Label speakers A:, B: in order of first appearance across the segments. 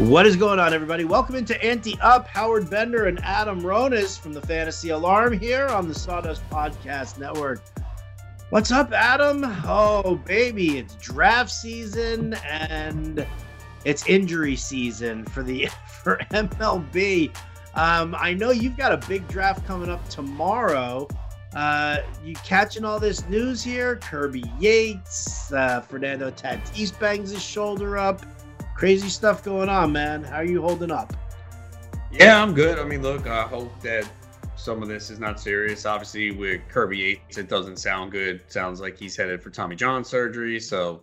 A: What is going on, everybody? Welcome into Ante Up. Howard Bender and Adam Ronis from the Fantasy Alarm here on the Sawdust Podcast Network. What's up, Adam? Oh, baby, it's draft season and it's injury season for the for MLB. Um, I know you've got a big draft coming up tomorrow. Uh, you catching all this news here? Kirby Yates, uh, Fernando Tatis bangs his shoulder up crazy stuff going on, man. How are you holding up?
B: Yeah, I'm good. I mean, look, I hope that some of this is not serious. Obviously, with Kirby Yates, it doesn't sound good. Sounds like he's headed for Tommy John surgery. So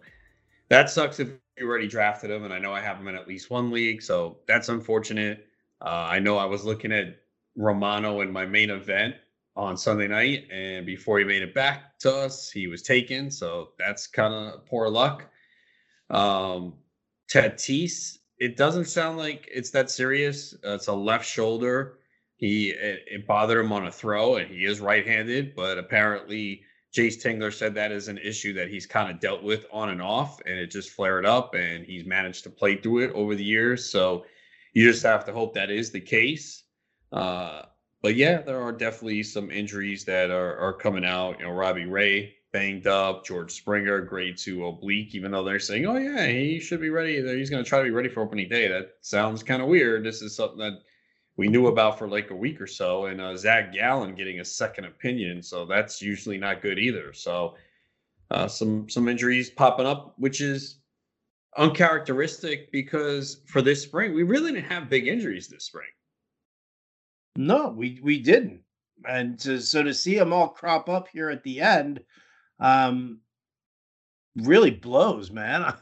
B: that sucks if you already drafted him. And I know I have him in at least one league. So that's unfortunate. Uh, I know I was looking at Romano in my main event on Sunday night. And before he made it back to us, he was taken. So that's kind of poor luck. Um, Tatis, it doesn't sound like it's that serious. Uh, it's a left shoulder. He it, it, bothered him on a throw, and he is right-handed. But apparently, Jayce Tingler said that is an issue that he's kind of dealt with on and off, and it just flared up, and he's managed to play through it over the years. So you just have to hope that is the case. Uh, but yeah, there are definitely some injuries that are, are coming out. You know, Robbie Ray banged up. George Springer, grade two oblique, even though they're saying, oh, yeah, he should be ready. He's going to try to be ready for opening day. That sounds kind of weird. This is something that we knew about for like a week or so. And uh, Zach Gallen getting a second opinion. So that's usually not good either. So uh, some, some injuries popping up, which is uncharacteristic because for this spring, we really didn't have big injuries this spring.
A: No, we, we didn't. And to, so to see them all crop up here at the end, um, really blows, man. I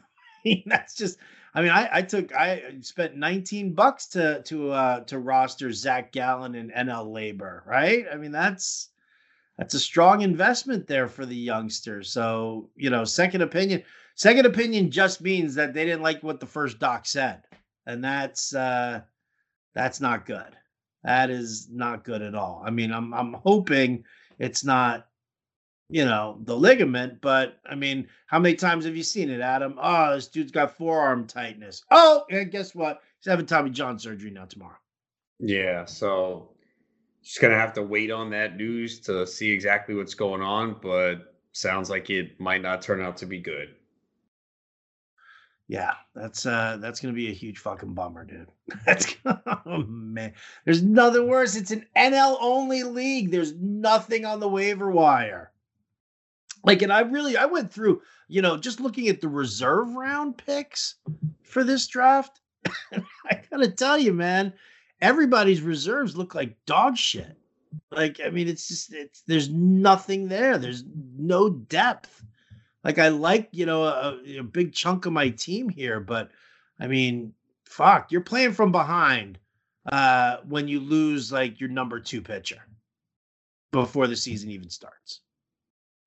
A: mean, that's just. I mean, I, I took I spent 19 bucks to to uh to roster Zach Gallen and NL LABR, right? I mean, that's that's a strong investment there for the youngster. So, you know, second opinion, second opinion just means that they didn't like what the first doc said. And that's uh that's not good. That is not good at all. I mean, I'm I'm hoping it's not you know, the ligament. But I mean, how many times have you seen it, Adam? Oh, this dude's got forearm tightness. Oh, and guess what? He's having Tommy John surgery now tomorrow.
B: Yeah, so just gonna have to wait on that news to see exactly what's going on, but sounds like it might not turn out to be good.
A: Yeah, that's uh that's gonna be a huge fucking bummer, dude. That's oh man. There's nothing worse. It's an NL only league. There's nothing on the waiver wire like and i really i went through you know just looking at the reserve round picks for this draft i gotta tell you man everybody's reserves look like dog shit. Like i mean it's just it's there's nothing there. There's no depth. Like i like you know a, a big chunk of my team here but i mean fuck you're playing from behind uh when you lose like your number two pitcher before the season even starts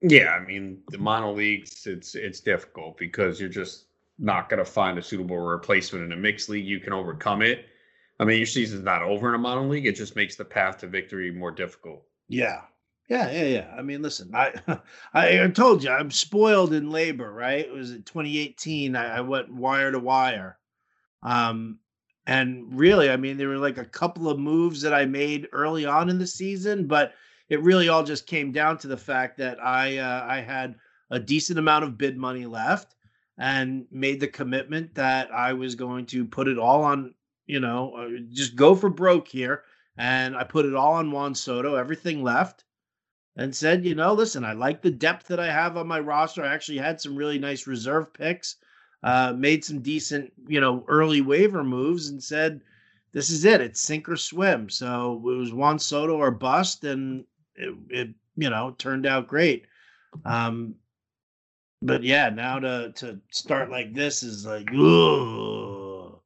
B: yeah, I mean the mono leagues, it's it's difficult because you're just not going to find a suitable replacement in a mixed league. You can overcome it. I mean, your season's not over in a mono league. It just makes the path to victory more difficult.
A: Yeah, yeah, yeah, yeah. I mean, listen, I I told you I'm spoiled in LABR, right? It was in 2018. I, I went wire to wire. Um, and really, I mean, there were like a couple of moves that I made early on in the season, but it really all just came down to the fact that I uh, I had a decent amount of bid money left and made the commitment that I was going to put it all on, you know, uh, just go for broke here. And I put it all on Juan Soto, everything left, and said, you know, listen, I like the depth that I have on my roster. I actually had some really nice reserve picks, uh, made some decent, you know, early waiver moves, and said, this is it. It's sink or swim. So it was Juan Soto or bust, and it, it you know turned out great. Um, but yeah, now to to start like this is like, ugh.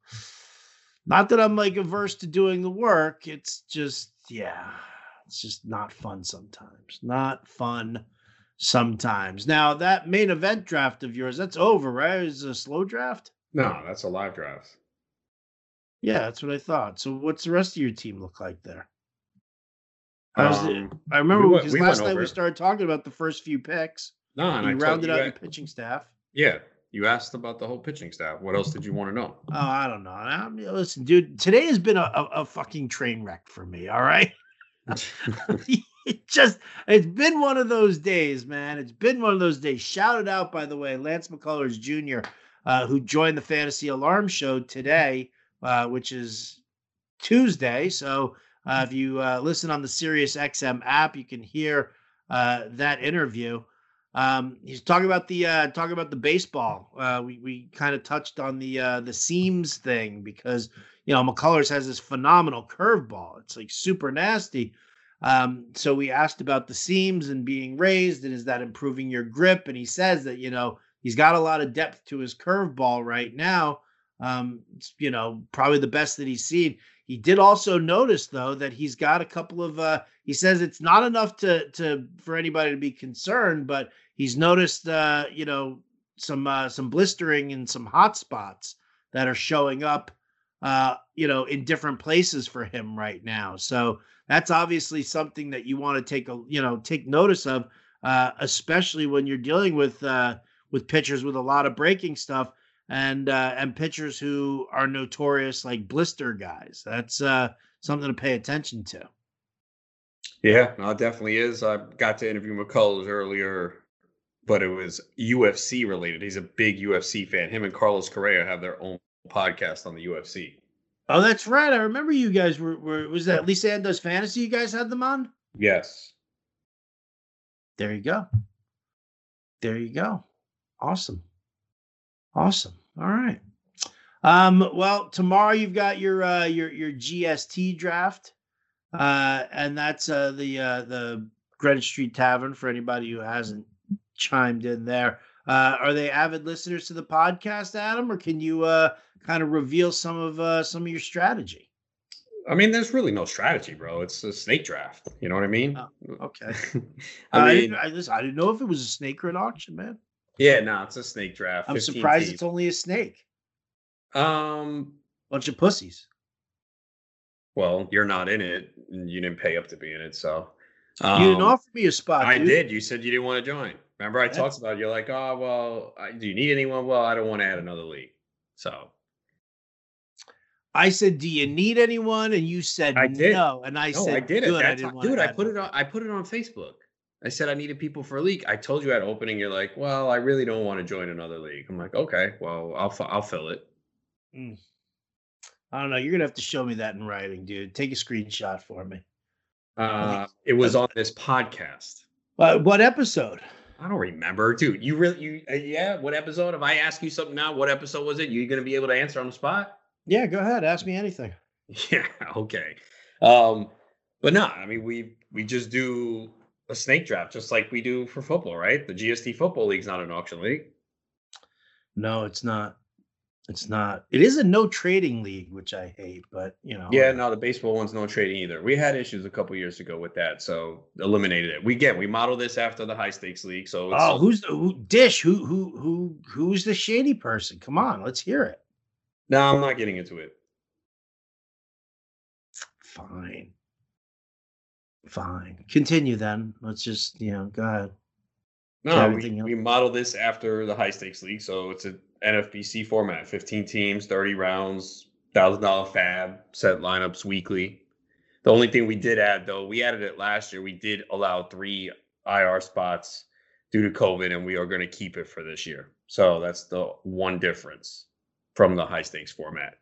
A: not that I'm like averse to doing the work. It's just yeah, it's just not fun sometimes. Not fun sometimes. Now that main event draft of yours, that's over, right? Is a slow draft?
B: No, that's a live draft.
A: Yeah, that's what I thought. So what's the rest of your team look like there? I, was, um, I remember we because last night we started talking about the first few picks.
B: No, and
A: you rounded out your pitching staff.
B: Yeah, You asked about the whole pitching staff. What else did you want to know?
A: Oh, I don't know. I mean, listen, dude, today has been a, a, a fucking train wreck for me. All right. it just it's been one of those days, man. It's been one of those days. Shouted out, by the way, Lance McCullers Jr., uh, who joined the Fantasy Alarm Show today, uh, which is Tuesday. So uh, if you uh, listen on the Sirius XM app, you can hear uh, that interview. Um, he's talking about the uh, talking about the baseball. Uh, we we kind of touched on the uh, the seams thing because you know McCullers has this phenomenal curveball. It's like super nasty. Um, so we asked about the seams and being raised, and is that improving your grip? And he says that you know he's got a lot of depth to his curveball right now. Um, you know, probably the best that he's seen. He did also notice though that he's got a couple of uh he says it's not enough to to for anybody to be concerned, but he's noticed uh, you know, some uh some blistering and some hot spots that are showing up uh, you know, in different places for him right now. So that's obviously something that you want to take a you know, take notice of, uh, especially when you're dealing with uh with pitchers with a lot of breaking stuff and uh, and pitchers who are notorious like blister guys. That's uh, something to pay attention to.
B: Yeah, no, it definitely is. I got to interview McCullers earlier, but it was UFC related. He's a big UFC fan. Him and Carlos Correa have their own podcast on the UFC.
A: Oh, that's right. I remember you guys were, were was that Lisa Ann does fantasy? You guys had them on.
B: Yes.
A: There you go. There you go. Awesome. Awesome. All right. Um, well, tomorrow you've got your uh, your your GST draft, uh, and that's uh, the uh, the Greenwich Street Tavern for anybody who hasn't chimed in there. Uh, are they avid listeners to the podcast, Adam, or can you uh, kind of reveal some of uh, some of your strategy?
B: I mean, there's really no strategy, bro. It's a snake draft. You know what I mean?
A: Oh, okay. I, mean, I, didn't, I, didn't know if it was a snake or an auction, man.
B: Yeah, no, it's a snake draft.
A: I'm surprised teams. it's only a snake.
B: Um,
A: bunch of pussies.
B: Well, you're not in it. You didn't pay up to be in it, so
A: um, you didn't um, offer me a spot.
B: I dude. did. You said you didn't want to join. Remember, I That's... talked about. It. You're like, oh well, I, do you need anyone? Well, I don't want to add another league. So
A: I said, "Do you need anyone?" And you said,
B: "I did."
A: No, and I
B: no,
A: said,
B: "I did it."
A: I
B: dude, I put it on. I put it on Facebook. I said I needed people for a league. I told you at opening. You're like, "Well, I really don't want to join another league." I'm like, "Okay, well, I'll I'll fill it."
A: Mm. I don't know. You're gonna have to show me that in writing, dude. Take a screenshot for me.
B: Uh, it was on this podcast.
A: Uh, what episode?
B: I don't remember, dude. You really, you, uh, yeah. What episode? If I ask you something now, what episode was it? You're gonna be able to answer on the spot?
A: Yeah, go ahead. Ask me anything.
B: Yeah. Okay. Um, but no, I mean, we we just do a snake draft just like we do for football, right? The GST football league's not an auction league.
A: No, it's not. It's not. It is a no trading league, which I hate, but you know.
B: Yeah, no, the baseball one's no trading either. We had issues a couple years ago with that, so eliminated it. We get we model this after the high stakes league. So
A: oh, who's the who, dish? Who who who who's the shady person? Come on, let's hear it.
B: No, I'm not getting into it.
A: Fine. Fine. Continue then. Let's just you know go ahead.
B: No, we, we model this after the high stakes league, so it's an NFBC format 15 teams, 30 rounds, $1,000 fab, set lineups weekly. The only thing we did add, though, we added it last year. We did allow three IR spots due to COVID, and we are going to keep it for this year. So that's the one difference from the high stakes format.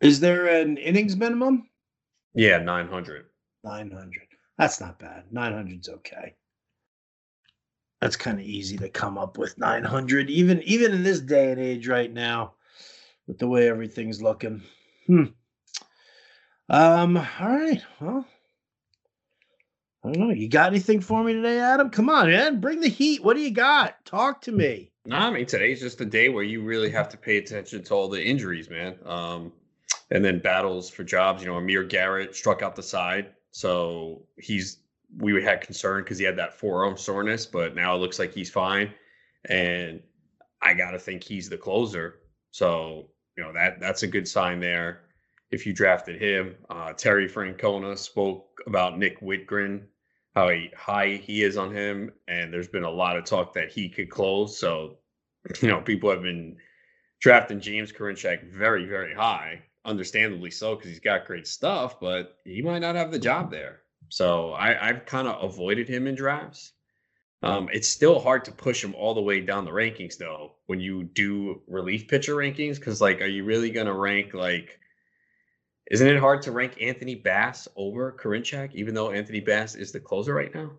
A: Is there an innings minimum?
B: Yeah, 900.
A: 900. That's not bad. 900's okay. That's kind of easy to come up with 900 even even in this day and age right now with the way everything's looking. Hmm. um all right well i don't know. You got anything for me today adam? Come on man bring the heat. What do you got? Talk to me.
B: No i mean today's just a day where you really have to pay attention to all the injuries man. Um and then battles for jobs. You know amir garrett struck out the side so he's we had concern because he had that forearm soreness, but now it looks like he's fine. And I got to think he's the closer. So, you know, that that's a good sign there. If you drafted him, uh, Terry Francona spoke about Nick Wittgren, how he, high he is on him. And there's been a lot of talk that he could close. So you know, people have been drafting James Karinchak very, very high, understandably so, because he's got great stuff, but he might not have the job there. So I, I've kind of avoided him in drafts. Um, it's still hard to push him all the way down the rankings though when you do relief pitcher rankings because like are you really gonna rank like isn't it hard to rank Anthony Bass over Karinchak even though Anthony Bass is the closer right now?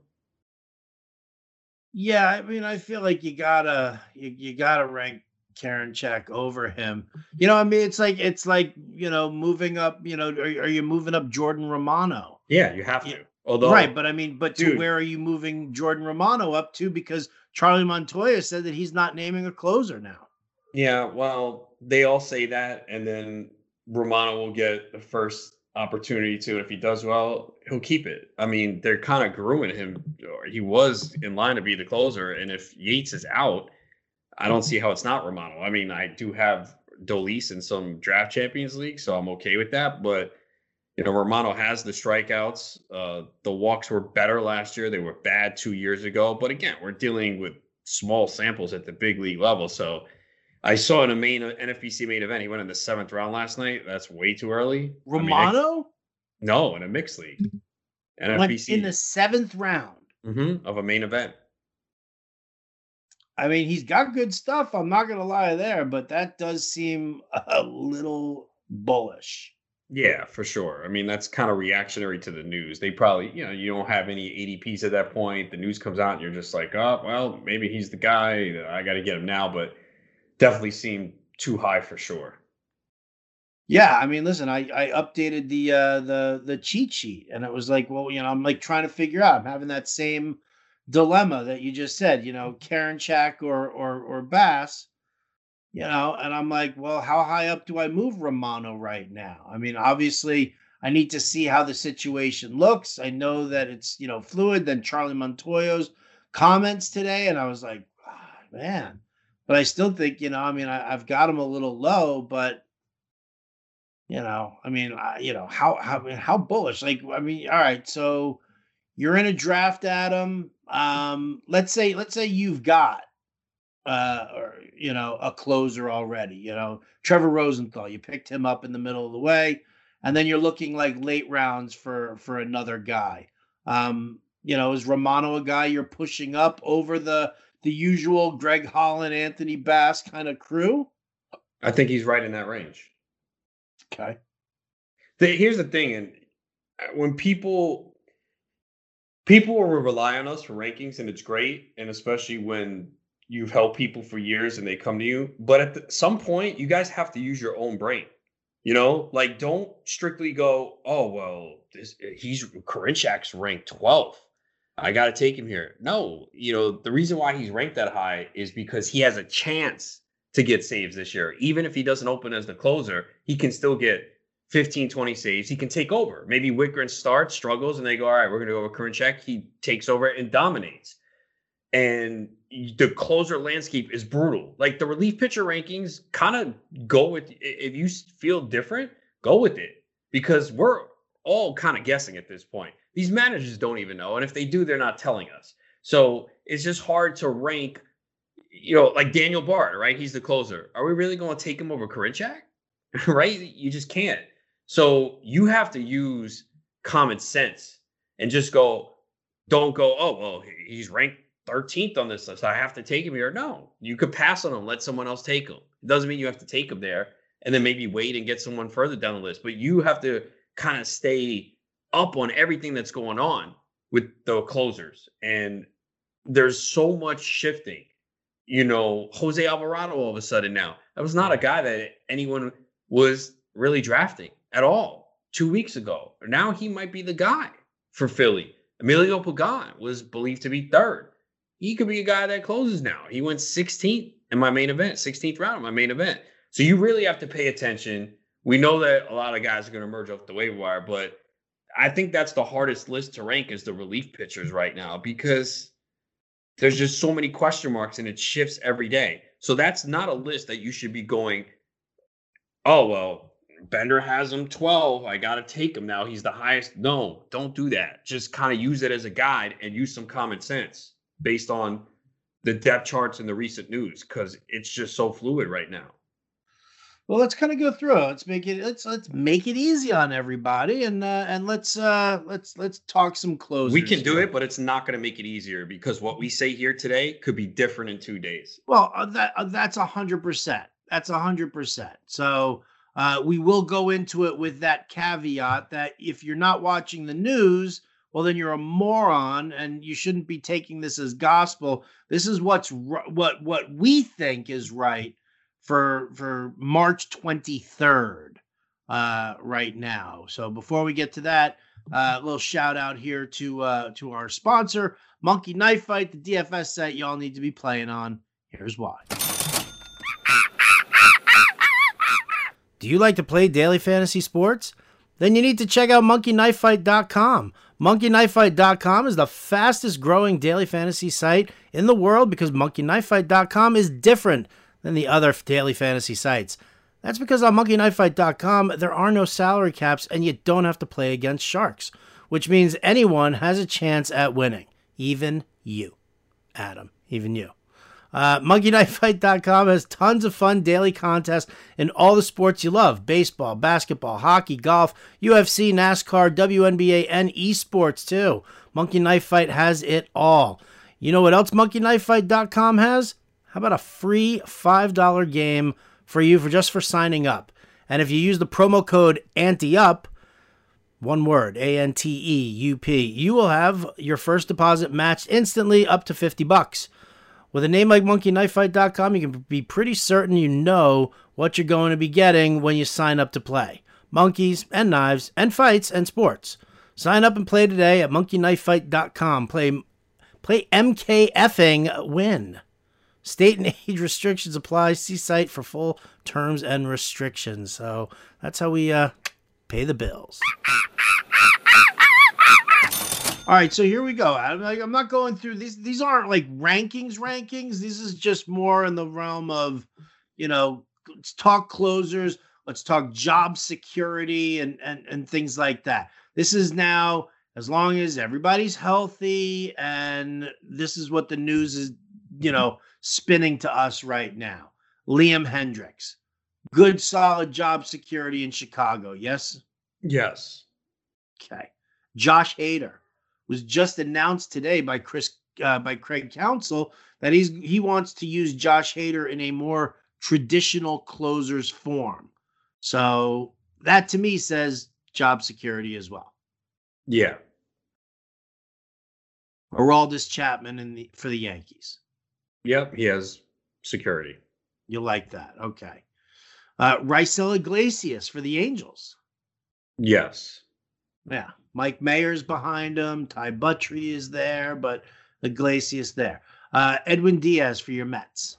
A: Yeah, I mean, I feel like you gotta you, you gotta rank Karinchak over him. You know, I mean, it's like it's like you know moving up. You know, are, are you moving up Jordan Romano?
B: Yeah, you have to.
A: Although, right, but I mean, but dude, to where are you moving Jordan Romano up to? Because Charlie Montoyo said that he's not naming a closer now.
B: Yeah, well, they all say that, and then Romano will get the first opportunity to. If he does well, he'll keep it. I mean, they're kind of grooming him. He was in line to be the closer, and if Yates is out, I don't see how it's not Romano. I mean, I do have Dolis in some draft Champions League, so I'm okay with that. But you know, Romano has the strikeouts. Uh, the walks were better last year. They were bad two years ago. But again, we're dealing with small samples at the big league level. So I saw in a main NFBC main event, he went in the seventh round last night. That's way too early.
A: Romano? I mean,
B: no, in a mixed league.
A: NFBC in the seventh round
B: mm-hmm, of a main event.
A: I mean, he's got good stuff. I'm not gonna lie there, but that does seem a little bullish.
B: Yeah, for sure. I mean, that's kind of reactionary to the news. They probably, you know, you don't have any ADPs at that point. The news comes out, and you're just like, oh, well, maybe he's the guy. I got to get him now. But definitely seemed too high for sure.
A: Yeah, I mean, listen, I I updated the uh the the cheat sheet, and it was like, well, you know, I'm like trying to figure out. I'm having that same dilemma that you just said. You know, mm-hmm. Karinchak or or or Bass. You know, and I'm like, well, how high up do I move Romano right now? I mean, obviously, I need to see how the situation looks. I know that it's you know fluid. Then Charlie Montoyo's comments today, and I was like, oh, man, but I still think, you know, I mean, I, have got him a little low, but you know, I mean, I, you know, how how how bullish? Like, I mean, all right, so you're in a draft, Adam. Um, let's say, let's say you've got uh or you know a closer already you know trevor rosenthal you picked him up in the middle of the way and then you're looking like late rounds for for another guy um you know is romano a guy you're pushing up over the the usual Greg Holland, Anthony Bass kind of crew?
B: I think he's right in that range.
A: Okay.
B: The, here's the thing, and uh, when people people will rely on us for rankings, and it's great, and especially when you've helped people for years and they come to you. But at the, some point, you guys have to use your own brain. You know, like don't strictly go, oh well, this he's Karinchak's ranked 12th. I got to take him here. No, you know, the reason why he's ranked that high is because he has a chance to get saves this year. Even if he doesn't open as the closer, he can still get 15, 20 saves. He can take over. Maybe Wittgren starts, struggles, and they go, all right, we're going to go with Karinchak. He takes over and dominates. And the closer landscape is brutal. Like the relief pitcher rankings kind of go with, if you feel different, go with it because we're all kind of guessing at this point. These managers don't even know. And if they do, they're not telling us. So it's just hard to rank, you know, like Daniel Bard, right? He's the closer. Are we really going to take him over Karinchak? right? You just can't. So you have to use common sense and just go, don't go, oh, well, he's ranked 13th on this list. I have to take him here. No, you could pass on him, let someone else take him. It doesn't mean you have to take him there and then maybe wait and get someone further down the list. But you have to kind of stay up on everything that's going on with the closers. And there's so much shifting. You know, Jose Alvarado all of a sudden now. That was not a guy that anyone was really drafting at all two weeks ago. Now he might be the guy for Philly. Emilio Pagan was believed to be third. He could be a guy that closes now. He went 16th in my main event, 16th round in my main event. So you really have to pay attention. We know that a lot of guys are going to emerge off the waiver wire, but I think that's the hardest list to rank is the relief pitchers right now because there's just so many question marks and it shifts every day. So that's not a list that you should be going, oh, well, Bender has him 12. I got to take him now. He's the highest. No, don't do that. Just kind of use it as a guide and use some common sense based on the depth charts and the recent news because it's just so fluid right now.
A: Well, let's kind of go through it. Let's make it let's let's make it easy on everybody, and uh, and let's uh, let's let's talk some closers.
B: We can do it, but it's not going to make it easier because what we say here today could be different in two days.
A: Well, uh, that uh, that's a hundred percent. That's a hundred percent. So uh, we will go into it with that caveat that if you're not watching the news, well, then you're a moron, and you shouldn't be taking this as gospel. This is what's what what we think is right for for March 23rd uh, right now. So before we get to that, a uh, little shout out here to uh, to our sponsor, Monkey Knife Fight, the DFS site y'all need to be playing on. Here's why. Do you like to play daily fantasy sports? Then you need to check out monkeyknifefight.com. Monkeyknifefight.com is the fastest growing daily fantasy site in the world because monkeyknifefight.com is different than the other daily fantasy sites. That's because on monkeyknifefight.com there are no salary caps and you don't have to play against sharks, which means anyone has a chance at winning, even you, Adam, even you. Uh, MonkeyKnifeFight.com has tons of fun daily contests in all the sports you love baseball, basketball, hockey, golf, UFC, NASCAR, WNBA, and esports too. Monkey Knife Fight has it all. You know what else MonkeyKnifeFight.com has? How about a free $5 game for you for just for signing up? And if you use the promo code ANTEUP, one word, A N T E U P, you will have your first deposit matched instantly up to 50 bucks. With a name like monkeyknifefight.com, you can be pretty certain you know what you're going to be getting when you sign up to play. Monkeys and knives and fights and sports. Sign up and play today at monkeyknifefight.com. Play play MKFing win. State and age restrictions apply. See site for full terms and restrictions. So that's how we uh, pay the bills. All right, so here we go. I'm, like, I'm not going through these. These aren't like rankings, rankings. This is just more in the realm of, you know, let's talk closers. Let's talk job security and and and things like that. This is now as long as everybody's healthy and this is what the news is, you know, spinning to us right now. Liam Hendriks, good, solid job security in Chicago. Yes?
B: Yes.
A: Okay. Josh Hader was just announced today by Chris uh, by Craig Counsell that he's he wants to use Josh Hader in a more traditional closers form. So that to me says job security as well.
B: Yeah.
A: Aroldis Chapman in the for the Yankees.
B: Yep, he has security.
A: You like that. Okay. Uh Raisel Iglesias for the Angels.
B: Yes.
A: Yeah. Mike Mayers behind him. Ty Buttrey is there, but Iglesias there. Uh Edwin Diaz for your Mets.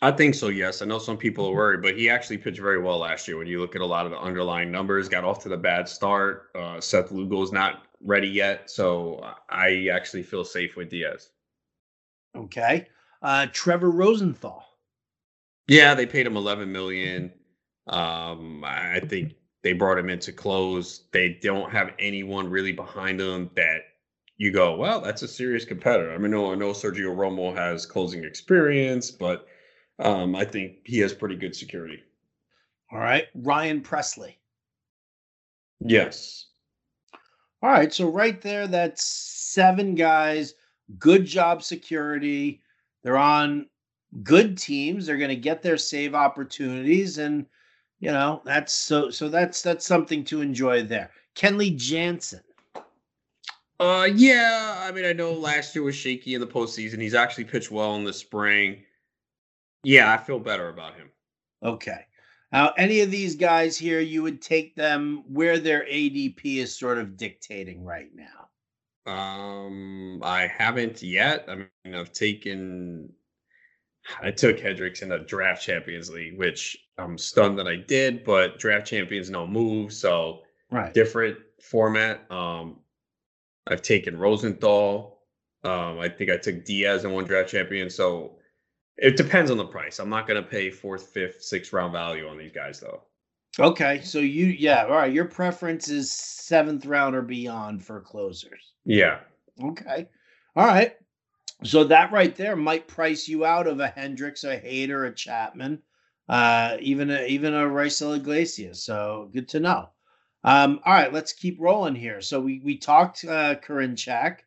B: I think so, yes. I know some people are worried, but he actually pitched very well last year. When you look at a lot of the underlying numbers, got off to the bad start. Uh, Seth Lugo's not ready yet, so I actually feel safe with Diaz.
A: Okay uh, Trevor Rosenthal.
B: Yeah, they paid him 11 million. Um, I think they brought him in to close. They don't have anyone really behind them that you go, well, that's a serious competitor. I mean, no, I know Sergio Romo has closing experience, but um, I think he has pretty good security.
A: All right, Ryan Pressly.
B: Yes.
A: All right, so right there, that's seven guys. Good job security. They're on good teams. They're going to get their save opportunities, and you know that's so. So that's that's something to enjoy there. Kenley Jansen.
B: Uh, yeah. I mean, I know last year was shaky in the postseason. He's actually pitched well in the spring. Yeah, I feel better about him.
A: Okay. Now, any of these guys here, you would take them where their ADP is sort of dictating right now.
B: Um, I haven't yet. I mean, I've taken. I took Hendriks in the draft champions league, which I'm stunned that I did, but draft champions no move, so
A: right.
B: different format. Um, I've taken Rosenthal. Um, I think I took Diaz in one draft champion, so it depends on the price. I'm not going to pay fourth, fifth, sixth round value on these guys though.
A: Okay, so you yeah, all right. Your preference is seventh round or beyond for closers.
B: Yeah.
A: Okay. All right. So that right there might price you out of a Hendriks, a Hader, a Chapman, uh, even a, even a Raisel Iglesias. So good to know. Um, all right, let's keep rolling here. So we we talked uh, Karinchak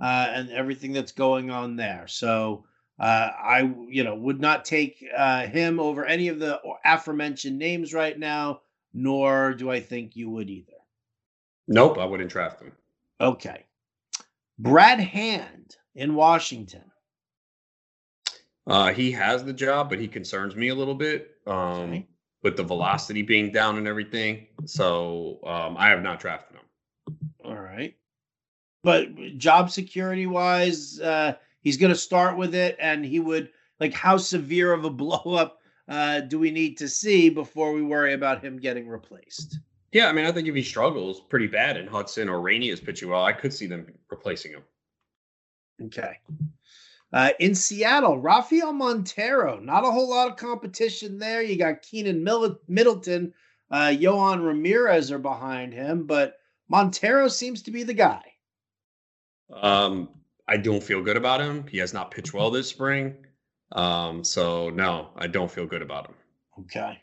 A: uh, and everything that's going on there. So uh, I you know would not take uh, him over any of the aforementioned names right now, nor do I think you would either.
B: Nope, I wouldn't draft him.
A: Okay, Brad Hand in Washington.
B: Uh, he has the job, but he concerns me a little bit um, okay. with the velocity being down and everything. So um, I have not drafted him.
A: All right, but job security wise, uh, he's going to start with it, and he would like how severe of a blow up uh, do we need to see before we worry about him getting replaced?
B: Yeah, I mean, I think if he struggles pretty bad and Hudson or Rainey is pitching well, I could see them replacing him.
A: Okay. Uh, in Seattle, Rafael Montero. Not a whole lot of competition there. You got Keynan Middleton, uh, Yohan Ramirez are behind him, but Montero seems to be the guy.
B: Um, I don't feel good about him. He has not pitched well this spring. Um, so no, I don't feel good about him.
A: Okay.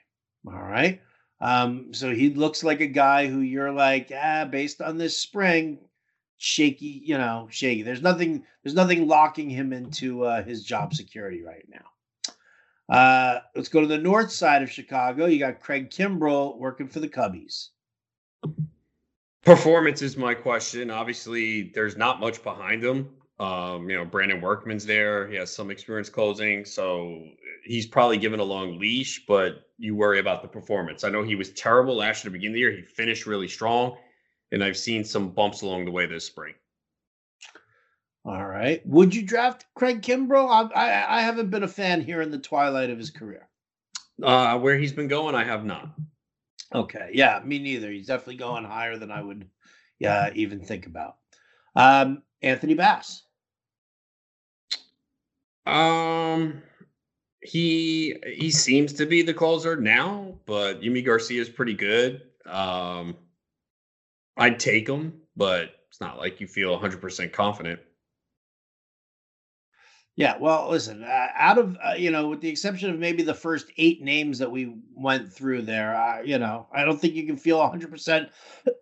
A: All right. Um, so he looks like a guy who you're like, ah, based on this spring, shaky, you know, shaky. There's nothing, there's nothing locking him into uh, his job security right now. Uh, let's go to the north side of Chicago. You got Craig Kimbrel working for the Cubbies.
B: Performance is my question. Obviously, there's not much behind him. Um, you know, Brandon Workman's there. He has some experience closing, so he's probably given a long leash. But you worry about the performance. I know he was terrible last year beginning of the year. He finished really strong and I've seen some bumps along the way this spring.
A: All right. Would you draft Craig Kimbrel? I, I, I haven't been a fan here in the twilight of his career.
B: Uh, where he's been going, I have not.
A: Okay. Yeah, me neither. He's definitely going higher than I would yeah, even think about. Um, Anthony Bass.
B: Um, he he seems to be the closer now, but Yimi Garcia is pretty good. Um, I'd take them, but it's not like you feel 100% confident.
A: Yeah, well, listen, uh, out of, uh, you know, with the exception of maybe the first eight names that we went through there, uh, you know, I don't think you can feel 100%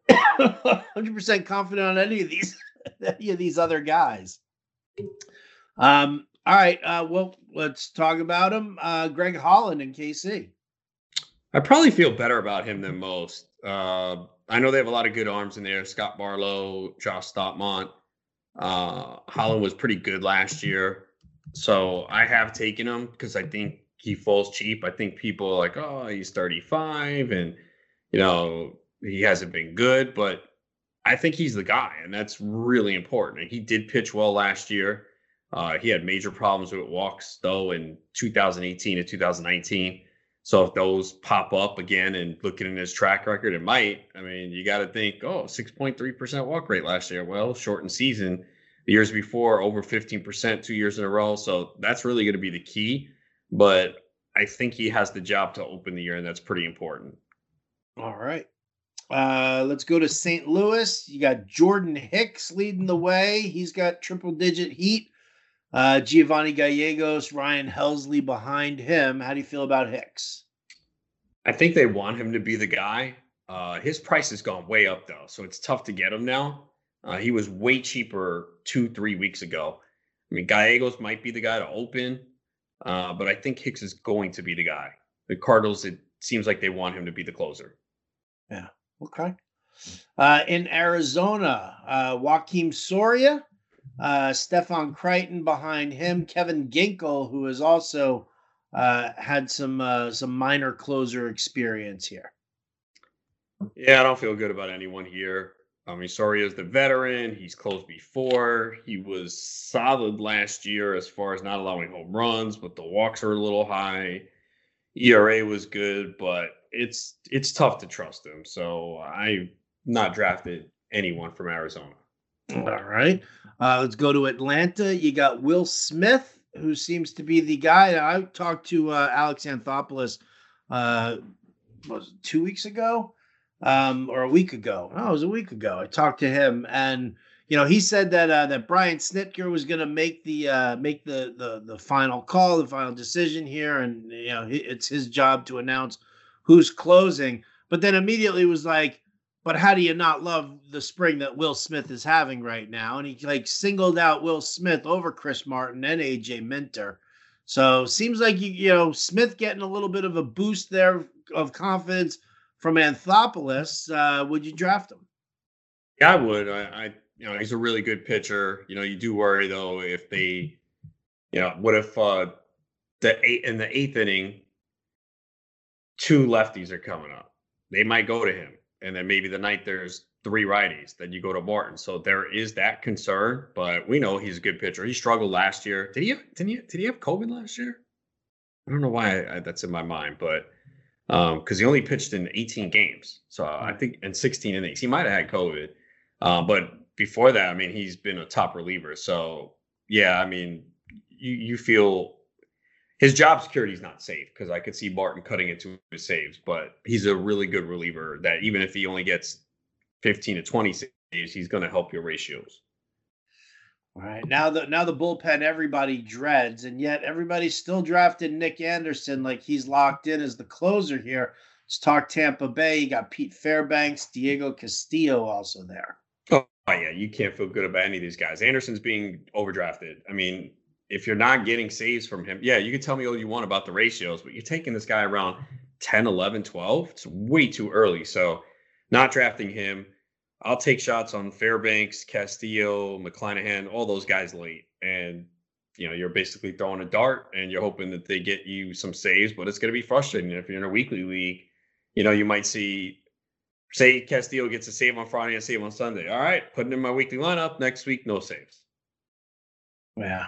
A: 100% confident on any of these any of these other guys. Um all right, uh well, let's talk about him. Uh Greg Holland and KC.
B: I probably feel better about him than most. Uh I know they have a lot of good arms in there. Scott Barlow, Josh Staumont. Uh, Holland was pretty good last year. So I have taken him because I think he falls cheap. I think people are like, oh, he's 35 and, you know, he hasn't been good, but I think he's the guy. And that's really important. And he did pitch well last year. Uh, he had major problems with walks, though, in 2018 and 2019. So if those pop up again and looking at his track record, it might. I mean, you got to think, oh, 6.3% walk rate last year. Well, shortened season. The years before, over 15% two years in a row. So that's really going to be the key. But I think he has the job to open the year, and that's pretty important.
A: All right. Uh, let's go to St. Louis. You got Jordan Hicks leading the way. He's got triple digit heat. Uh, Giovanni Gallegos, Ryan Helsley behind him. How do you feel about Hicks?
B: I think they want him to be the guy. Uh, his price has gone way up though, so it's tough to get him now. Uh, he was way cheaper two, three weeks ago. I mean, Gallegos might be the guy to open, uh, but I think Hicks is going to be the guy. The Cardinals, it seems like they want him to be the closer.
A: Yeah. Okay. Uh, in Arizona, uh, Joakim Soria uh, Stefan Crichton behind him, Kevin Ginkel, who has also uh, had some uh, some minor closer experience here.
B: Yeah, I don't feel good about anyone here. I mean, is the veteran. He's closed before. He was solid last year as far as not allowing home runs, but the walks are a little high. ERA was good, but it's it's tough to trust him. So I not drafted anyone from Arizona.
A: All right. Uh, let's go to Atlanta. You got Will Smith, who seems to be the guy. I talked to uh, Alex Anthopoulos uh, was two weeks ago um, or a week ago. Oh, it was a week ago. I talked to him, and you know, he said that uh, that Brian Snitker was going to make the uh, make the, the the final call, the final decision here, and you know, it's his job to announce who's closing. But then immediately was like, but how do you not love the spring that Will Smith is having right now? And he like singled out Will Smith over Chris Martin and AJ Minter. So seems like you you know Smith getting a little bit of a boost there of confidence from Anthopoulos. Uh, would you draft him?
B: Yeah, I would. I, I you know he's a really good pitcher. You know you do worry though if they, you know, what if uh the eight in the eighth inning, two lefties are coming up. They might go to him and then maybe the night there's three righties, then you go to Martin. So there is that concern, but we know he's a good pitcher. He struggled last year. Did he? Have, did he? Did he have COVID last year? I don't know why I, that's in my mind, but because um, he only pitched in 18 games, so I think in 16 innings he might have had COVID. Uh, but before that, I mean, he's been a top reliever. So yeah, I mean, you you feel his job security is not safe because I could see Martin cutting into his saves, but he's a really good reliever that even if he only gets 15 to 20 saves, he's going to help your ratios.
A: All right. Now the now the bullpen everybody dreads, and yet everybody's still drafted Nick Anderson like he's locked in as the closer here. Let's talk Tampa Bay. You got Pete Fairbanks, Diego Castillo also there.
B: Oh yeah, you can't feel good about any of these guys. Anderson's being overdrafted. I mean, if you're not getting saves from him, yeah, you can tell me all you want about the ratios, but you're taking this guy around 10, 11, 12. It's way too early. So, not drafting him. I'll take shots on Fairbanks, Castillo, McClanahan, all those guys late. And, you know, you're basically throwing a dart and you're hoping that they get you some saves, but it's going to be frustrating. If you're in a weekly league, you know, you might see, say, Castillo gets a save on Friday and a save on Sunday. All right, putting in my weekly lineup. Next week, no saves.
A: Yeah.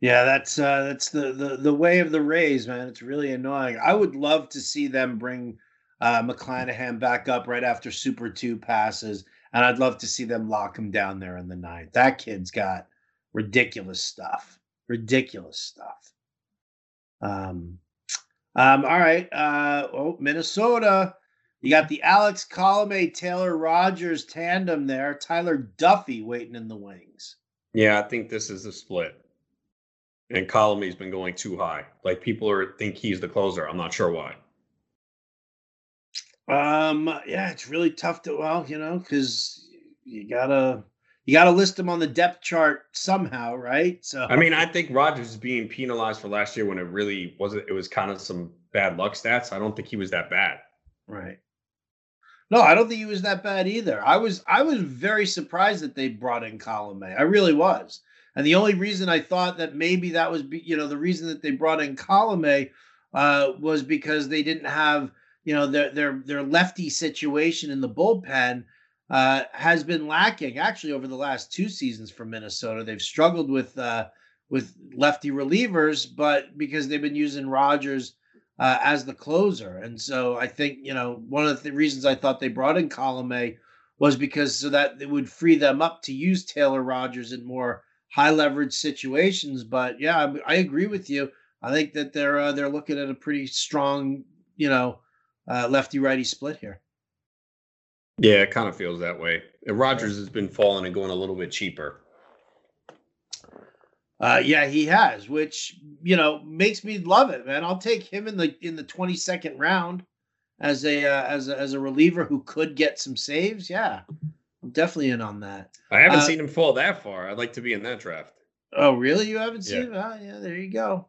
A: Yeah, that's uh, that's the, the the way of the Rays, man. It's really annoying. I would love to see them bring uh, McClanahan back up right after Super Two passes, and I'd love to see them lock him down there in the ninth. That kid's got ridiculous stuff. Ridiculous stuff. Um, um, all right. Uh, oh, Minnesota. You got the Alex Colome Taylor Rogers tandem there. Tyler Duffey waiting in the wings.
B: Yeah, I think this is a split and Colome's been going too high. Like people are think he's the closer. I'm not sure why.
A: Um, yeah, it's really tough to well, you know, because you gotta you gotta list him on the depth chart somehow, right? So
B: I mean, I think Rogers is being penalized for last year when it really wasn't. It was kind of some bad luck stats. I don't think he was that bad.
A: Right. No, I don't think he was that bad either. I was I was very surprised that they brought in Colome. I really was. And the only reason I thought that maybe that was, you know, the reason that they brought in Colome uh, was because they didn't have, you know, their their their lefty situation in the bullpen uh, has been lacking actually over the last two seasons for Minnesota. They've struggled with uh, with lefty relievers, but because they've been using Rogers uh, as the closer, and so I think you know one of the reasons I thought they brought in Colome was because so that it would free them up to use Taylor Rogers in more high leverage situations. But yeah, I, I agree with you. I think that they're uh, they're looking at a pretty strong, you know, uh, lefty righty split here.
B: Yeah, it kind of feels that way. Rogers has been falling and going a little bit cheaper.
A: Uh, yeah, he has, which you know makes me love it, man. I'll take him in the in the twenty second round as a uh, as a, as a reliever who could get some saves. Yeah, I'm definitely in on that.
B: I haven't uh, seen him fall that far. I'd like to be in that draft.
A: Oh, really? You haven't seen? Yeah. Oh, yeah. There you go.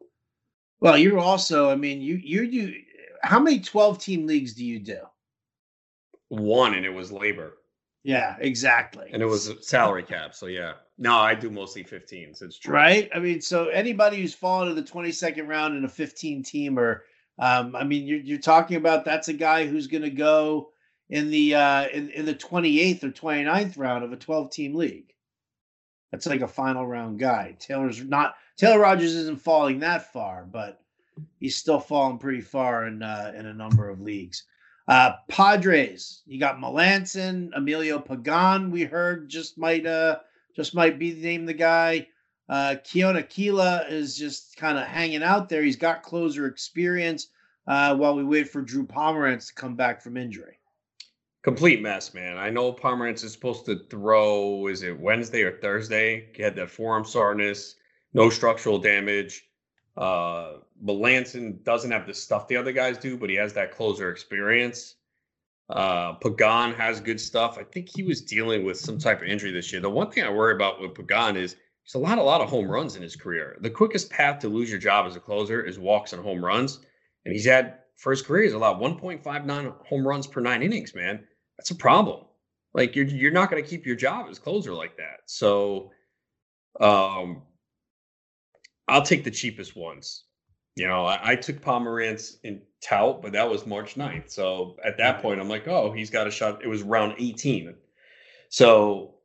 A: Well, you're also. I mean, you you do. How many 12 team leagues do you do?
B: One, and it was LABR.
A: Yeah, exactly.
B: And it was salary cap. So yeah. No, I do mostly 15s. It's true.
A: Right. I mean, so anybody who's fallen to the 22nd round in a 15 teamer, um, I mean, you're you're talking about that's a guy who's going to go in the uh, in, in the 28th or 29th round of a 12 team league. That's like a final round guy. Taylor's not Taylor Rogers isn't falling that far, but he's still falling pretty far in uh, in a number of leagues. Uh, Padres, you got Melancon, Emilio Pagan. We heard just might uh just might be the name of the guy. Uh, Keone Kela is just kind of hanging out there. He's got closer experience uh, while we wait for Drew Pomeranz to come back from injury.
B: Complete mess, man. I know Pomeranz is supposed to throw. Is it Wednesday or Thursday? He had that forearm soreness, no structural damage. Uh, Melancon doesn't have the stuff the other guys do, but he has that closer experience. Uh, Pagan has good stuff. I think he was dealing with some type of injury this year. The one thing I worry about with Pagan is he's a lot, a lot of home runs in his career. The quickest path to lose your job as a closer is walks and home runs, and he's had for his career he's allowed 1.59 home runs per nine innings. Man, that's a problem. Like you're you're not going to keep your job as closer like that. So, um, I'll take the cheapest ones. You know, I, I took Pomeranz in tout, but that was March 9th. So at that point, I'm like, oh, he's got a shot. It was round 18. So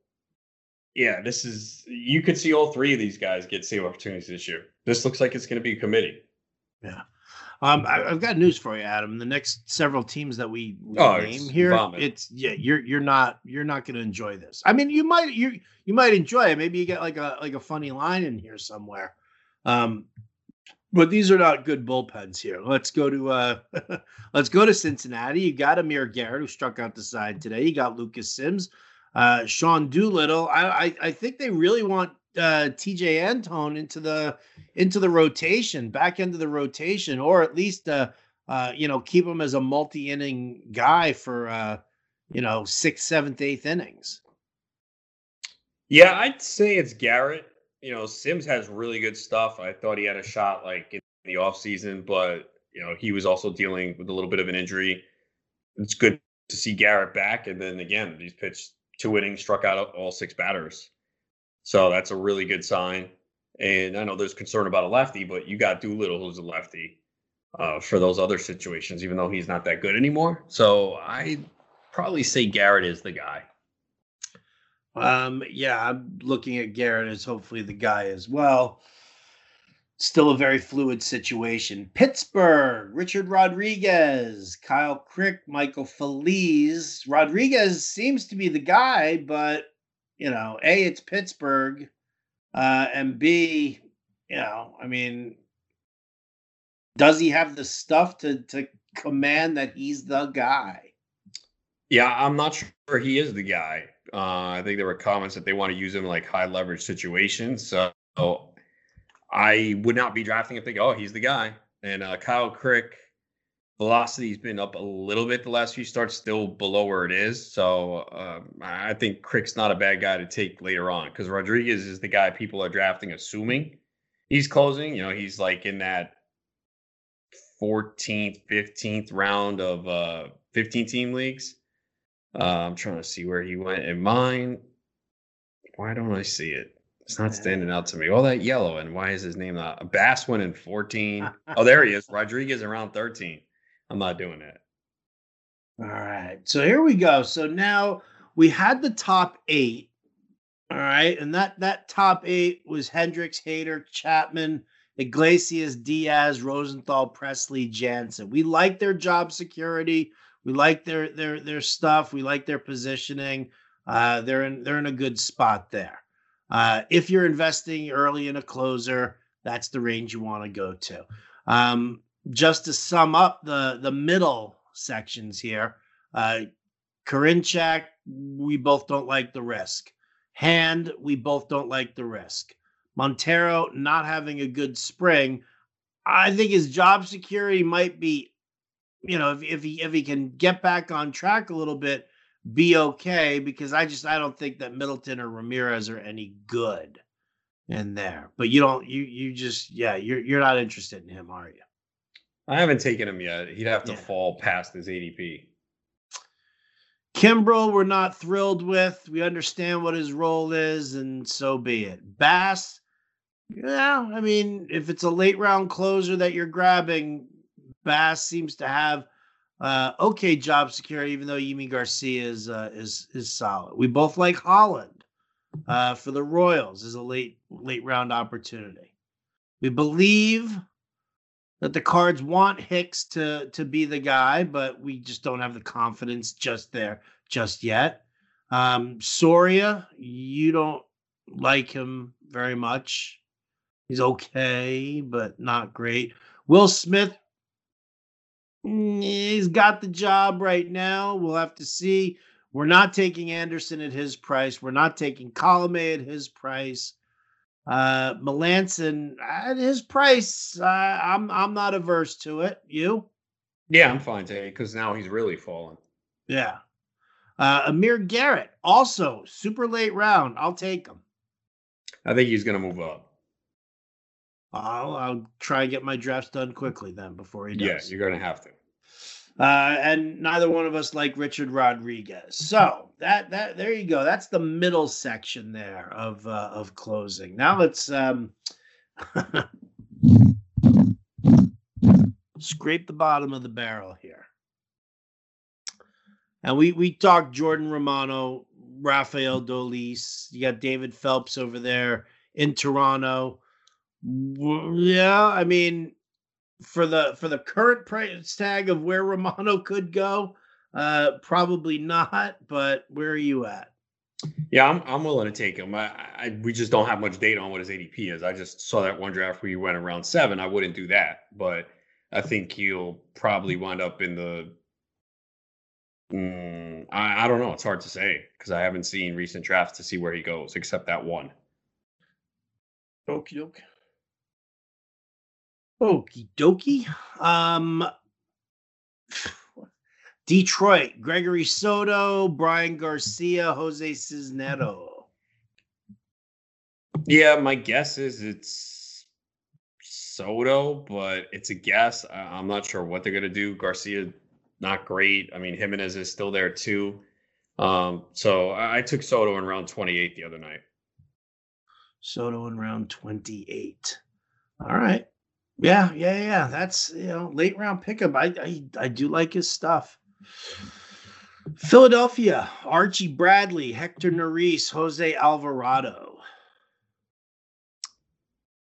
B: yeah, this is you could see all three of these guys get save opportunities this year. This looks like it's going to be a committee.
A: Yeah. Um, I, have got news for you, Adam. The next several teams that we, we oh, name here, vomit. it's yeah, you're you're not you're not going to enjoy this. I mean, you might you you might enjoy it. Maybe you get like a like a funny line in here somewhere. Um, but these are not good bullpens here. Let's go to uh let's go to Cincinnati. You got Amir Garrett who struck out the side today. You got Lucas Sims, uh Sean Doolittle. I I, I think they really want uh Tejay Antone into the into the rotation, back into the rotation, or at least uh uh you know keep him as a multi-inning guy for uh you know sixth, seventh, eighth innings.
B: Yeah, I'd say it's Garrett you know, Sims has really good stuff. I thought he had a shot like in the offseason, but you know, he was also dealing with a little bit of an injury. It's good to see Garrett back. And then again, he's pitched two innings, struck out all six batters. So that's a really good sign. And I know there's concern about a lefty, but you got Doolittle, who's a lefty, uh, for those other situations, even though he's not that good anymore. So I probably say Garrett is the guy.
A: Um, yeah, I'm looking at Garrett as hopefully the guy as well. Still a very fluid situation. Pittsburgh, Richard Rodriguez, Kyle Crick, Michael Feliz. Rodriguez seems to be the guy, but you know, A, it's Pittsburgh. Uh, and B, you know, I mean, does he have the stuff to to command that he's the guy?
B: Yeah, I'm not sure he is the guy. Uh, I think there were comments that they want to use him like high leverage situations. So I would not be drafting and think, oh, he's the guy. And uh, Kyle Crick, velocity's been up a little bit the last few starts, still below where it is. So um, I think Crick's not a bad guy to take later on because Rodriguez is the guy people are drafting, assuming he's closing. You know, he's like in that 14th, 15th round of uh, 15 team leagues. Uh, I'm trying to see where he went in mine. Why don't I see it? It's not standing out to me. All that yellow, and why is his name not? Bass went in 14. oh, there he is. Rodriguez around 13. I'm not doing that.
A: All right. So here we go. So now we had the top eight. All right. And that that top eight was Hendriks, Hader, Chapman, Iglesias, Diaz, Rosenthal, Pressly, Jansen. We like their job security. We like their their their stuff. We like their positioning. Uh, they're in they're in a good spot there. Uh, if you're investing early in a closer, that's the range you want to go to. Um, just to sum up the the middle sections here, uh, Karinchak, we both don't like the risk. Hand, we both don't like the risk. Montero not having a good spring, I think his job security might be you know, if, if he if he can get back on track a little bit, be okay. Because I just I don't think that Middleton or Ramirez are any good in there. But you don't you you just yeah you're you're not interested in him, are you?
B: I haven't taken him yet. He'd have to yeah. fall past his ADP.
A: Kimbrel, we're not thrilled with. We understand what his role is, and so be it. Bass, yeah, I mean, if it's a late round closer that you're grabbing, Bass seems to have uh, okay job security, even though Yimi Garcia is uh, is is solid. We both like Holland uh, for the Royals as a late late round opportunity. We believe that the Cards want Hicks to to be the guy, but we just don't have the confidence just there just yet. Um, Soria, you don't like him very much. He's okay, but not great. Will Smith, he's got the job right now. We'll have to see. We're not taking Anderson at his price. We're not taking Colome at his price. Uh, Melancon at his price, uh, I'm I'm not averse to it. You?
B: Yeah, I'm fine today because now he's really fallen.
A: Yeah. Uh, Amir Garrett, also super late round. I'll take him.
B: I think he's going to move up.
A: I'll, I'll try and get my drafts done quickly then before he does.
B: Yeah, you're going to have to.
A: Uh, and neither one of us like Richard Rodriguez. So that that there you go. That's the middle section there of uh, of closing. Now let's um, scrape the bottom of the barrel here. And we we talked Jordan Romano, Rafael Dolis. You got David Phelps over there in Toronto. Yeah, I mean, for the for the current price tag of where Romano could go, uh, probably not. But where are you at?
B: Yeah, I'm I'm willing to take him. I, I we just don't have much data on what his ADP is. I just saw that one draft where you went around seven. I wouldn't do that, but I think he'll probably wind up in the. Mm, I, I don't know. It's hard to say because I haven't seen recent drafts to see where he goes, except that one.
A: Okie doke. Okie dokie. Um, Detroit, Gregory Soto, Bryan Garcia, Jose Cisnero.
B: Yeah, my guess is it's Soto, but it's a guess. I- am not sure what they're gonna do. Garcia, not great. I mean, Jimenez is still there too. Um, so I, I took Soto in round 28 the other night.
A: Soto in round 28. All right. Yeah, yeah, yeah. That's you know late round pickup. I I, I do like his stuff. Philadelphia, Archie Bradley, Hector Neris, Jose Alvarado.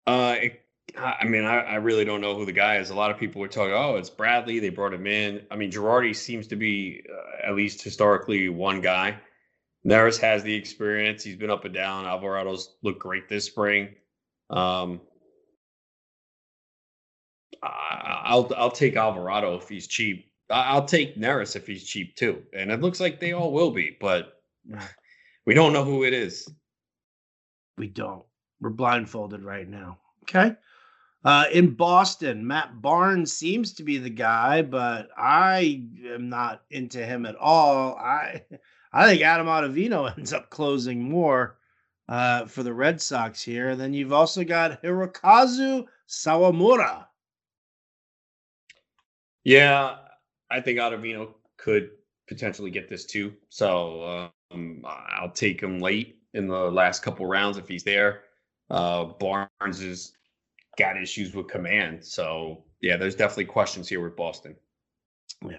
B: Uh, it, I mean, I, I really don't know who the guy is. A lot of people were talking, oh, it's Bradley. They brought him in. I mean, Girardi seems to be uh, at least historically one guy. Neris has the experience. He's been up and down. Alvarado's looked great this spring. Um, I'll I'll take Alvarado if he's cheap. I'll take Neris if he's cheap too. And it looks like they all will be, but we don't know who it is.
A: We don't. We're blindfolded right now. Okay. Uh, in Boston, Matt Barnes seems to be the guy, but I am not into him at all. I I think Adam Ottavino ends up closing more uh, for the Red Sox here. And then you've also got Hirokazu Sawamura.
B: Yeah, I think Ottavino could potentially get this too. So um, I'll take him late in the last couple rounds if he's there. Uh, Barnes has got issues with command. So yeah, there's definitely questions here with Boston.
A: Yeah.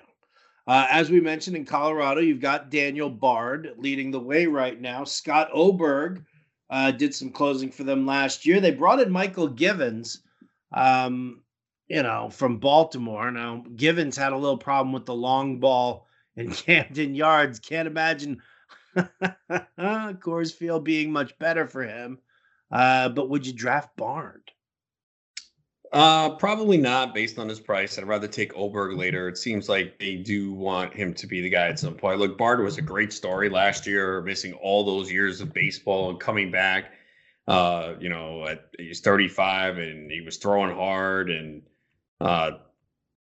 A: Uh, as we mentioned in Colorado, you've got Daniel Bard leading the way right now. Scott Oberg uh, did some closing for them last year. They brought in Mychal Givens. Um, you know, from Baltimore. Now, Givens had a little problem with the long ball in Camden Yards. Can't imagine Coors Field being much better for him. Uh, but would you draft Bard?
B: Uh, probably not based on his price. I'd rather take Oberg later. It seems like they do want him to be the guy at some point. Look, Bard was a great story last year, missing all those years of baseball and coming back. Uh, you know, at, he's 35 and he was throwing hard and uh,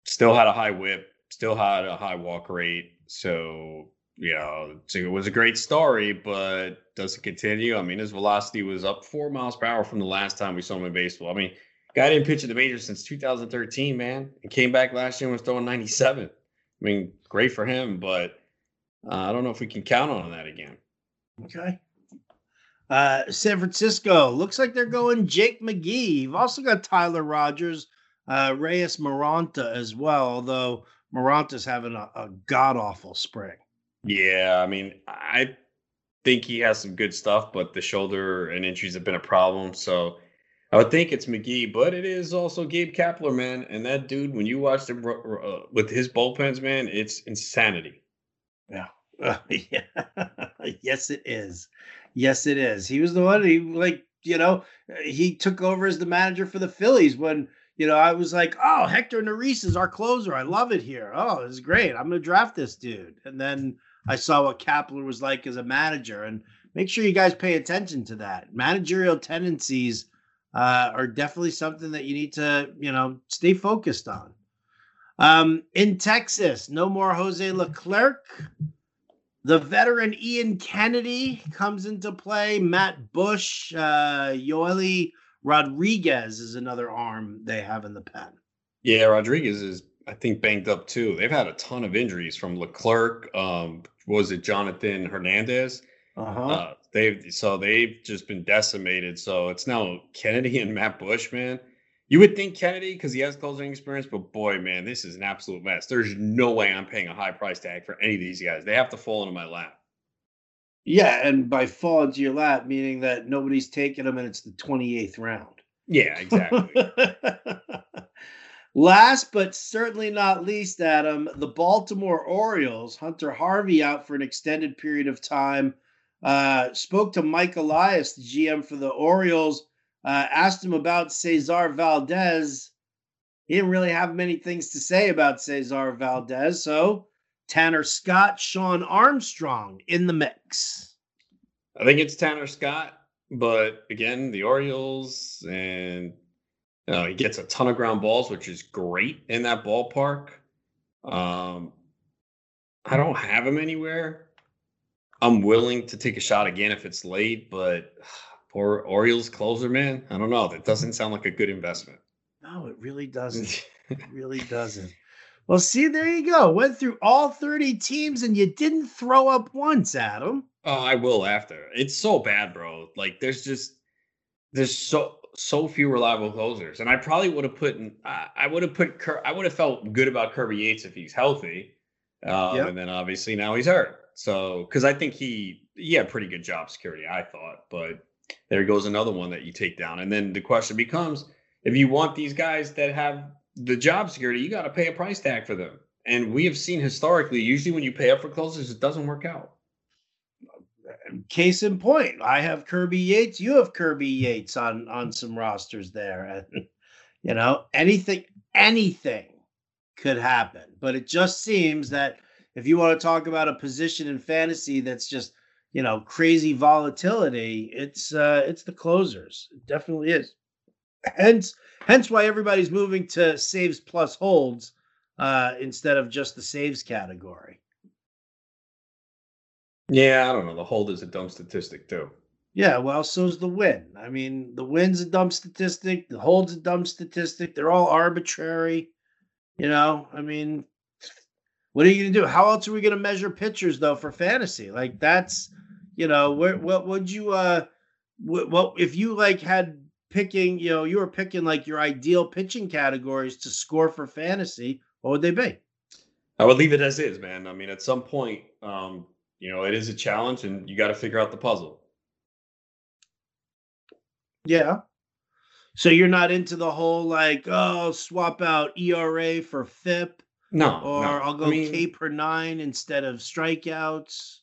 B: still had a high whip, still had a high walk rate. So, you know, it was a great story, but does it continue? I mean, his velocity was up four miles per hour from the last time we saw him in baseball. I mean, guy didn't pitch in the majors since 2013, man, and came back last year and was throwing 97. I mean, great for him, but uh, I don't know if we can count on that again.
A: Okay. Uh, San Francisco looks like they're going Jake McGee. You've also got Tyler Rogers, uh, Reyes Moronta as well, although Moronta's having a, a god awful spring.
B: Yeah, I mean, I think he has some good stuff, but the shoulder and injuries have been a problem. So I would think it's McGee, but it is also Gabe Kapler, man. And that dude, when you watch him uh, with his bullpens, man, it's insanity.
A: Yeah. Uh, yeah. yes, it is. Yes, it is. He was the one. He like you know he took over as the manager for the Phillies when you know, I was like, oh, Hector Neris is our closer. I love it here. Oh, is great. I'm gonna draft this dude. And then I saw what Kapler was like as a manager, and make sure you guys pay attention to that. Managerial tendencies uh, are definitely something that you need to, you know, stay focused on. Um, in Texas, no more Jose Leclerc. The veteran Ian Kennedy comes into play. Matt Bush, uh, Joely Rodriguez is another arm they have in the pen.
B: Yeah, Rodriguez is, I think, banged up too. They've had a ton of injuries from Leclerc. Um, was it Jonathan Hernandez? Uh-huh. Uh, they've so they've just been decimated. So it's now Kennedy and Matt Bush, man. You would think Kennedy because he has closing experience, but boy, man, this is an absolute mess. There's no way I'm paying a high price tag for any of these guys. They have to fall into my lap.
A: Yeah, and by fall into your lap, meaning that nobody's taking them and it's the 28th round.
B: Yeah, exactly.
A: Last but certainly not least, Adam, the Baltimore Orioles, Hunter Harvey out for an extended period of time uh, spoke to Mike Elias, the GM for the Orioles, uh, asked him about Cesar Valdez. He didn't really have many things to say about Cesar Valdez, so Tanner Scott, Shawn Armstrong in the mix.
B: I think it's Tanner Scott, but again, the Orioles and you know, he gets a ton of ground balls, which is great in that ballpark. Um, I don't have him anywhere. I'm willing to take a shot again if it's late, but poor Orioles closer, man. I don't know. That doesn't sound like a good investment.
A: No, it really doesn't. it really doesn't. Well, see, there you go. Went through all 30 teams and you didn't throw up once, Adam.
B: Oh, I will after. It's so bad, bro. Like there's just there's so so few reliable closers, and I probably would have put I, I would have put I would have felt good about Kirby Yates if he's healthy, um, yep. and then obviously now he's hurt. So, because I think he he had pretty good job security, I thought, but there goes another one that you take down, and then the question becomes: if you want these guys that have the job security, you got to pay a price tag for them. And we have seen historically, usually when you pay up for closers, it doesn't work out.
A: Case in point, I have Kirby Yates. You have Kirby Yates on on some rosters there, and you know anything anything could happen. But it just seems that if you want to talk about a position in fantasy that's just you know crazy volatility, it's uh, it's the closers. It definitely is. Hence, hence why everybody's moving to saves plus holds uh, instead of just the saves category.
B: Yeah, I don't know. The hold is a dumb statistic too.
A: Yeah, well, so's the win. I mean, the win's a dumb statistic. The hold's a dumb statistic. They're all arbitrary. You know, I mean, what are you going to do? How else are we going to measure pitchers though for fantasy? Like that's, you know, where what would you uh what, what if you like had picking, you know, you were picking like your ideal pitching categories to score for fantasy, what would they be?
B: I would leave it as is, man. I mean, at some point, um, you know, it is a challenge and you got to figure out the puzzle.
A: Yeah. So you're not into the whole like, oh, swap out ERA for FIP
B: no,
A: or
B: no.
A: I'll go I mean, K per nine instead of strikeouts.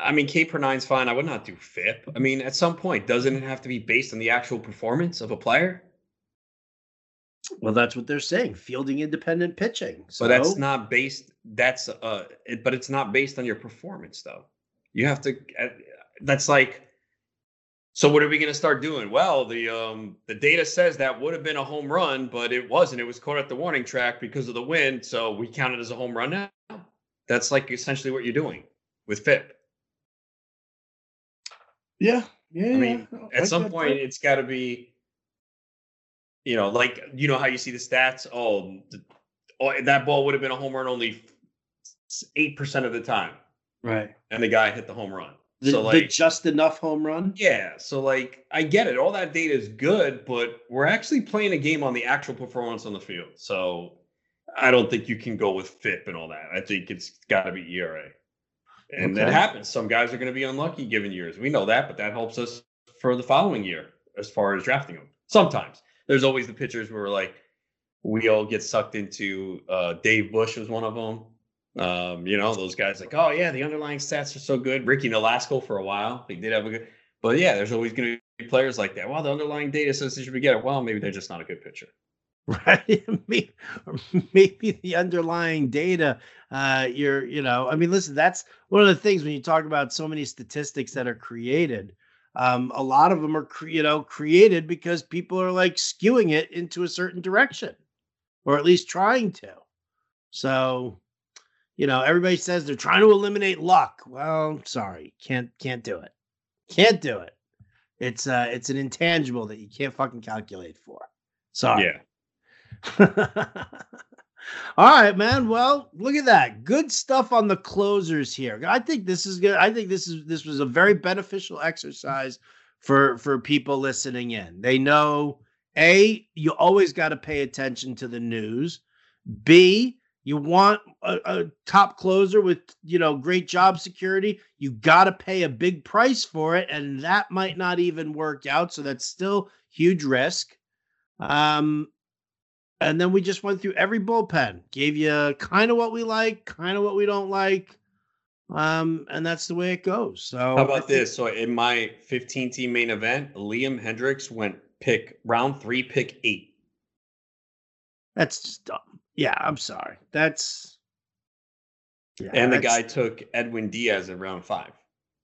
B: I mean, K per nine's fine. I would not do FIP. I mean, at some point, doesn't it have to be based on the actual performance of a player?
A: Well, that's what they're saying. Fielding independent pitching.
B: So but that's not based. That's uh. It, but it's not based on your performance, though. You have to. Uh, that's like so what are we going to start doing? Well, the um, the data says that would have been a home run, but it wasn't. It was caught at the warning track because of the wind, so we count it as a home run now. That's like essentially what you're doing with FIP.
A: Yeah, yeah. I
B: mean, yeah. at some point, it's got to be, you know, like you know how you see the stats. Oh, the, oh, that ball would have been a home run only eight percent of the time,
A: right?
B: And the guy hit the home run.
A: The, so like, the just enough home run.
B: Yeah. So like I get it. All that data is good, but we're actually playing a game on the actual performance on the field. So I don't think you can go with FIP and all that. I think it's got to be ERA. And okay. that happens. Some guys are going to be unlucky given years. We know that, but that helps us for the following year as far as drafting them. Sometimes there's always the pitchers where like we all get sucked into. Uh, Dave Bush was one of them. Um, you know, those guys like, oh yeah, the underlying stats are so good. Ricky Nolasco for a while, he did have a good, but yeah, there's always going to be players like that. Well, the underlying data says they should be good. Well, maybe they're just not a good pitcher.
A: right? maybe, the underlying data, uh, you're, you know, I mean, listen, that's one of the things when you talk about so many statistics that are created. Um, a lot of them are, cre- you know, created because people are like skewing it into a certain direction, or at least trying to. So, you know, everybody says they're trying to eliminate luck. Well, sorry, can't can't do it. Can't do it. It's uh it's an intangible that you can't fucking calculate for. Sorry.
B: Yeah.
A: All right, man. Well, look at that. Good stuff on the closers here. I think this is good. I think this is this was a very beneficial exercise for for people listening in. They know A, you always got to pay attention to the news. B, you want a, a, top closer with you know great job security. You got to pay a big price for it, and that might not even work out. So that's still huge risk. Um, and then we just went through every bullpen, gave you kind of what we like, kind of what we don't like. Um, and that's the way it goes. So
B: how about this? So in my 15 team main event, Liam Hendriks went pick round three, pick eight.
A: That's just dumb. Yeah, I'm sorry. That's
B: yeah, and the guy took Edwin Diaz in round five.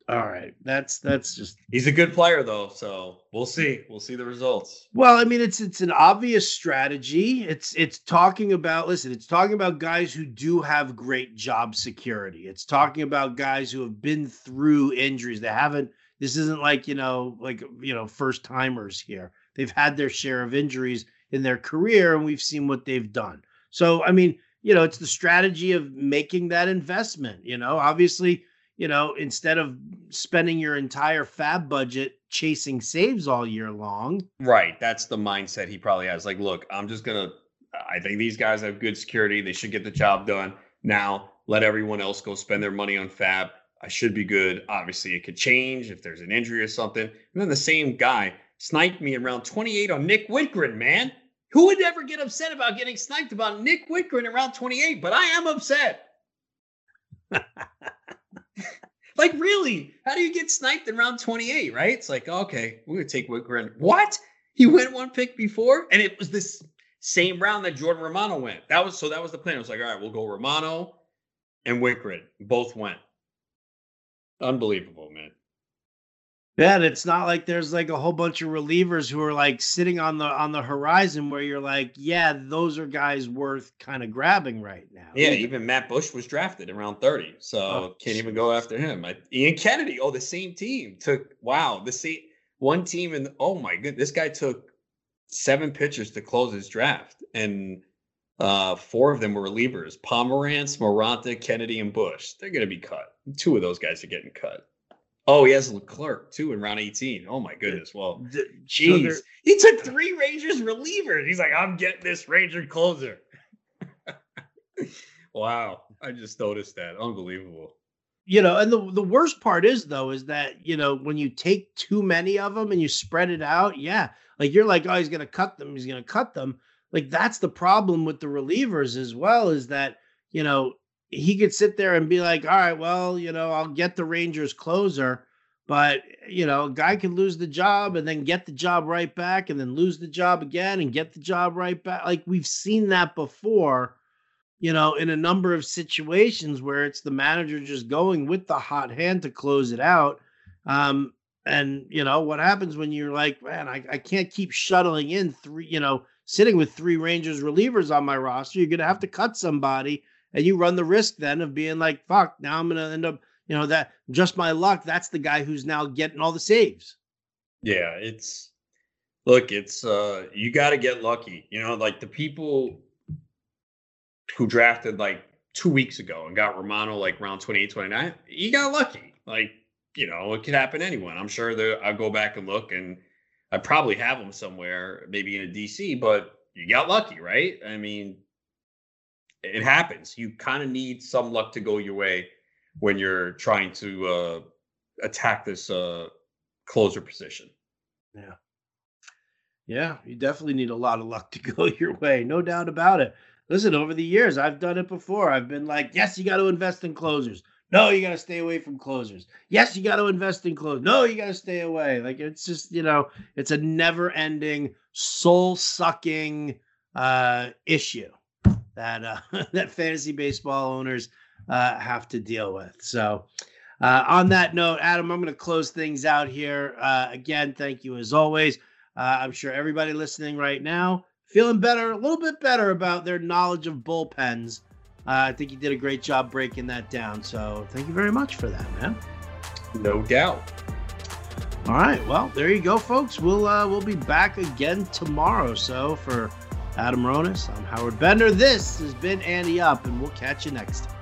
A: All right. That's that's just
B: he's a good player though, so we'll see. We'll see the results.
A: Well, I mean, it's it's an obvious strategy. It's it's talking about listen, it's talking about guys who do have great job security. It's talking about guys who have been through injuries. They haven't this isn't like, you know, like you know, first timers here. They've had their share of injuries in their career and we've seen what they've done. So, I mean, you know, it's the strategy of making that investment, you know. Obviously, you know, instead of spending your entire fab budget chasing saves all year long.
B: Right. That's the mindset he probably has. Like, look, I'm just going to, I think these guys have good security. They should get the job done. Now, let everyone else go spend their money on fab. I should be good. Obviously, it could change if there's an injury or something. And then the same guy sniped me in round 28 on Nick Wittgren, man. Who would ever get upset about getting sniped about Nick Wittgren in round 28? But I am upset. like, really? How do you get sniped in round 28, right? It's like, okay, we're going to take Wittgren. What? He went one pick before? And it was this same round that Jordan Romano went. That was so that was the plan. It was like, all right, we'll go Romano and Wittgren. Both went. Unbelievable, man.
A: Yeah, and it's not like there's like a whole bunch of relievers who are like sitting on the on the horizon where you're like, yeah, those are guys worth kind of grabbing right now.
B: Yeah, even, even Matt Bush was drafted around 30, so oh, can't even go after him. I, Ian Kennedy, oh, the same team took wow, the same one team and oh my good, this guy took seven pitchers to close his draft, and uh, four of them were relievers: Pomeranz, Moronta, Kennedy, and Bush. They're going to be cut. Two of those guys are getting cut. Oh, he has Leclerc too in round 18. Oh my goodness. Well, jeez. So he took three Rangers relievers. He's like, I'm getting this Ranger closer. wow. I just noticed that. Unbelievable.
A: You know, and the, the worst part is though, is that, you know, when you take too many of them and you spread it out, yeah. Like you're like, oh, he's gonna cut them, he's gonna cut them. Like that's the problem with the relievers as well, is that, you know, he could sit there and be like, all right, well, you know, I'll get the Rangers closer. But, you know, a guy can lose the job and then get the job right back and then lose the job again and get the job right back. Like we've seen that before, you know, in a number of situations where it's the manager just going with the hot hand to close it out. Um, and, you know, what happens when you're like, man, I, I can't keep shuttling in three, you know, sitting with three Rangers relievers on my roster. You're going to have to cut somebody and you run the risk then of being like, fuck, now I'm gonna end up, you know, that just my luck. That's the guy who's now getting all the saves.
B: Yeah, it's look, it's uh you gotta get lucky. You know, like the people who drafted like two weeks ago and got Romano like round 28, 29, you got lucky. Like, you know, it could happen to anyone. I'm sure that I'll go back and look and I probably have them somewhere, maybe in a DC, but you got lucky, right? I mean, it happens. You kind of need some luck to go your way when you're trying to uh, attack this uh, closer position.
A: Yeah. Yeah, you definitely need a lot of luck to go your way. No doubt about it. Listen, over the years, I've done it before. I've been like, yes, you got to invest in closers. No, you got to stay away from closers. Yes, you got to invest in closers. No, you got to stay away. Like it's just, you know, it's a never ending, soul sucking, uh, issue that uh, that fantasy baseball owners uh, have to deal with. So, uh, on that note, Adam, I'm going to close things out here. Uh, again, thank you as always. Uh, I'm sure everybody listening right now feeling better, a little bit better about their knowledge of bullpens. Uh, I think you did a great job breaking that down. So, thank you very much for that, man.
B: No doubt.
A: All right. Well, there you go, folks. We'll uh, we'll be back again tomorrow. So for Adam Ronis, I'm Howard Bender. This has been Ante Up, and we'll catch you next time.